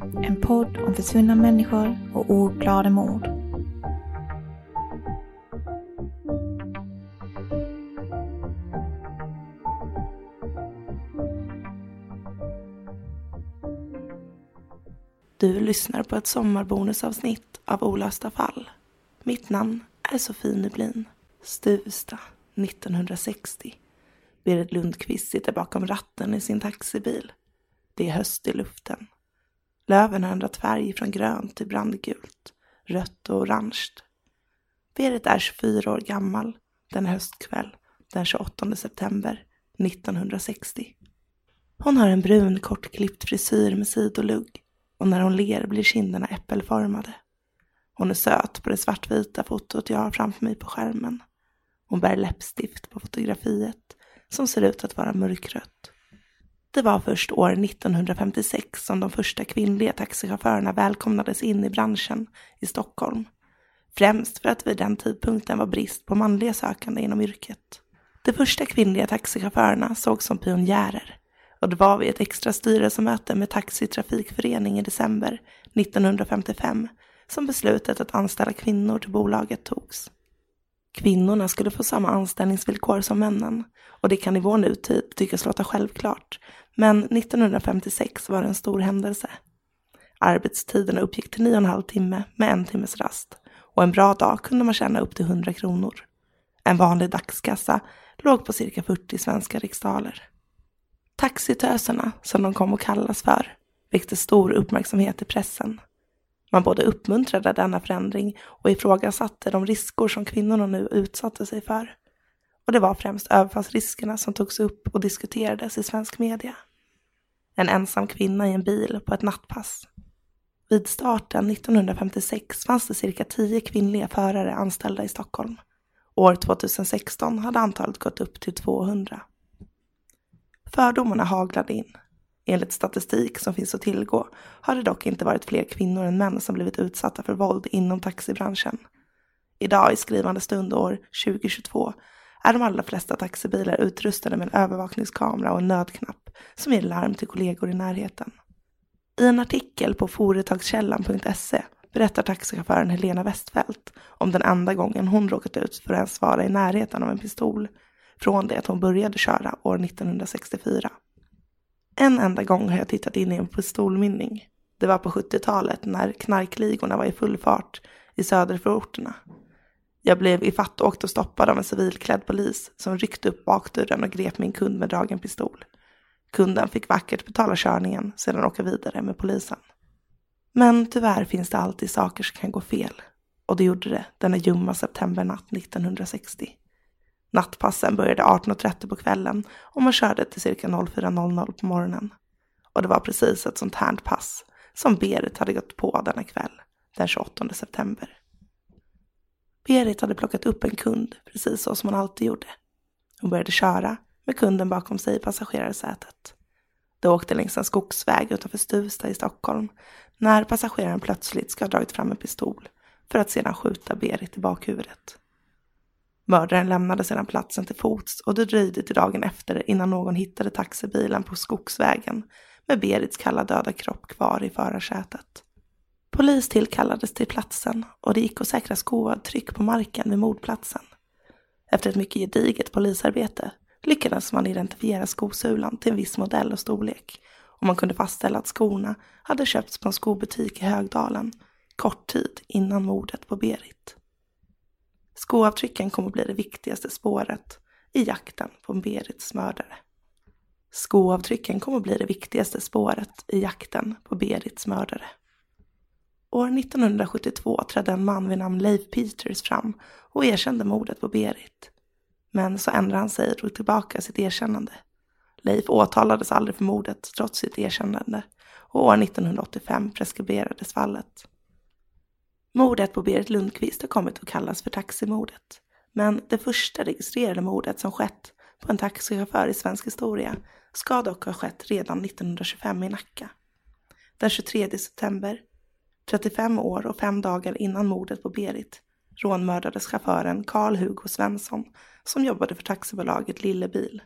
En podd om försvunna människor och ouppklarade mord. Du lyssnar på ett sommarbonusavsnitt av Olösta fall. Mitt namn är Sofie Nublin. Stuvsta, 1960. Berit Lundqvist sitter bakom ratten i sin taxibil. Det är höst i luften. Löven har ändrat färg från grönt till brandgult, rött och orange. Berit är 24 år gammal den höstkväll den 28 september 1960. Hon har en brun kortklippt frisyr med sidolugg och när hon ler blir kinderna äppelformade. Hon är söt på det svartvita fotot jag har framför mig på skärmen. Hon bär läppstift på fotografiet som ser ut att vara mörkrött. Det var först år 1956 som de första kvinnliga taxichaufförerna välkomnades in i branschen i Stockholm. Främst för att vid den tidpunkten var brist på manliga sökande inom yrket. De första kvinnliga taxichaufförerna sågs som pionjärer och det var vid ett extra styrelsemöte med Taxitrafikförening i december 1955 som beslutet att anställa kvinnor till bolaget togs. Kvinnorna skulle få samma anställningsvillkor som männen och det kan i vår nutid tyckas låta självklart, men 1956 var det en stor händelse. Arbetstiderna uppgick till 9,5 timme med en timmes rast och en bra dag kunde man tjäna upp till 100 kronor. En vanlig dagskassa låg på cirka 40 svenska riksdaler. Taxitöserna, som de kom att kallas för, väckte stor uppmärksamhet i pressen. Man både uppmuntrade denna förändring och ifrågasatte de risker som kvinnorna nu utsatte sig för. Och det var främst överfallsriskerna som togs upp och diskuterades i svensk media. En ensam kvinna i en bil på ett nattpass. Vid starten 1956 fanns det cirka 10 kvinnliga förare anställda i Stockholm. År 2016 hade antalet gått upp till 200. Fördomarna haglade in. Enligt statistik som finns att tillgå har det dock inte varit fler kvinnor än män som blivit utsatta för våld inom taxibranschen. Idag i skrivande stund år 2022 är de allra flesta taxibilar utrustade med en övervakningskamera och en nödknapp som ger larm till kollegor i närheten. I en artikel på företagskällan.se berättar taxichauffören Helena Westfält om den enda gången hon råkat ut för att ens vara i närheten av en pistol från det att hon började köra år 1964. En enda gång har jag tittat in i en pistolmynning. Det var på 70-talet när knarkligorna var i full fart i söderförorterna. Jag blev ifattåkt och stoppad av en civilklädd polis som ryckte upp bakdörren och grep min kund med dragen pistol. Kunden fick vackert betala körningen, sedan åka vidare med polisen. Men tyvärr finns det alltid saker som kan gå fel. Och det gjorde det denna ljumma septembernatt 1960. Nattpassen började 18.30 på kvällen och man körde till cirka 04.00 på morgonen. Och det var precis ett sånt här pass som Berit hade gått på denna kväll, den 28 september. Berit hade plockat upp en kund precis så som hon alltid gjorde. Hon började köra, med kunden bakom sig i passagerarsätet. De åkte längs en skogsväg utanför Stuvsta i Stockholm när passageraren plötsligt ska ha dragit fram en pistol för att sedan skjuta Berit i bakhuvudet. Mördaren lämnade sedan platsen till fots och det dröjde till dagen efter innan någon hittade taxibilen på skogsvägen med Berits kalla döda kropp kvar i förarsätet. Polis tillkallades till platsen och det gick att säkra skoavtryck på marken vid mordplatsen. Efter ett mycket gediget polisarbete lyckades man identifiera skosulan till en viss modell och storlek och man kunde fastställa att skorna hade köpts på en skobutik i Högdalen kort tid innan mordet på Berit. Skoavtrycken kommer att bli det viktigaste spåret i jakten på Berits mördare. Skoavtrycken kommer att bli det viktigaste spåret i jakten på Berits mördare. År 1972 trädde en man vid namn Leif Peters fram och erkände mordet på Berit. Men så ändrade han sig och drog tillbaka sitt erkännande. Leif åtalades aldrig för mordet trots sitt erkännande och år 1985 preskriberades fallet. Mordet på Berit Lundqvist har kommit att kallas för taximordet. Men det första registrerade mordet som skett på en taxichaufför i svensk historia ska dock ha skett redan 1925 i Nacka. Den 23 september, 35 år och fem dagar innan mordet på Berit, rånmördades chauffören Karl-Hugo Svensson som jobbade för taxibolaget Lillebil.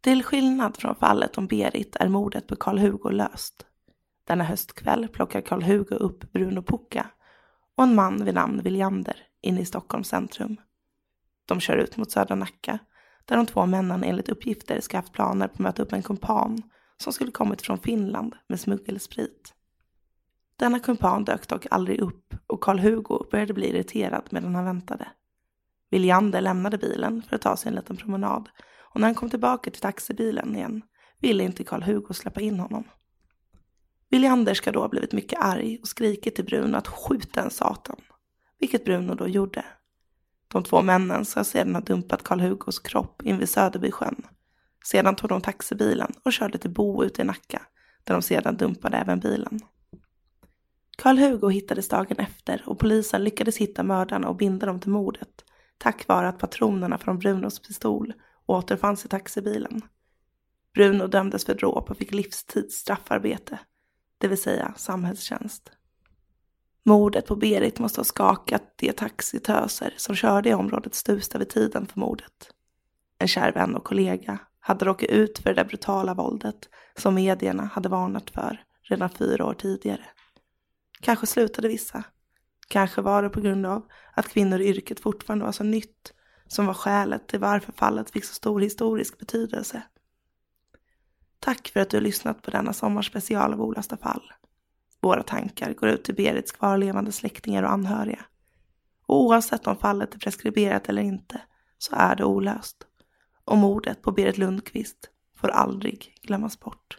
Till skillnad från fallet om Berit är mordet på Karl-Hugo löst. Denna höstkväll plockar Karl-Hugo upp Bruno Pucka och en man vid namn Viljander inne i Stockholms centrum. De kör ut mot södra Nacka där de två männen enligt uppgifter ska haft planer på att möta upp en kumpan som skulle kommit från Finland med smuggelsprit. Denna kumpan dök dock aldrig upp och Karl-Hugo började bli irriterad medan han väntade. Viljander lämnade bilen för att ta sig en liten promenad och när han kom tillbaka till taxibilen igen ville inte Karl-Hugo släppa in honom. Viljander ska då ha blivit mycket arg och skrikit till Bruno att skjuta en satan, vilket Bruno då gjorde. De två männen ska sedan ha dumpat Karl-Hugos kropp invid Söderbysjön. Sedan tog de taxibilen och körde till Bo ute i Nacka, där de sedan dumpade även bilen. Karl-Hugo hittades dagen efter och polisen lyckades hitta mördarna och binda dem till mordet, tack vare att patronerna från Brunos pistol återfanns i taxibilen. Bruno dömdes för dråp och fick livstids straffarbete det vill säga samhällstjänst. Mordet på Berit måste ha skakat de taxitöser som körde i området Stuvsta vid tiden för mordet. En kär vän och kollega hade råkat ut för det brutala våldet som medierna hade varnat för redan fyra år tidigare. Kanske slutade vissa. Kanske var det på grund av att kvinnor i yrket fortfarande var så nytt som var skälet till varför fallet fick så stor historisk betydelse. Tack för att du har lyssnat på denna sommarspecial av Olösta fall. Våra tankar går ut till Berits kvarlevande släktingar och anhöriga. Och oavsett om fallet är preskriberat eller inte så är det olöst. Och mordet på Berit Lundqvist får aldrig glömmas bort.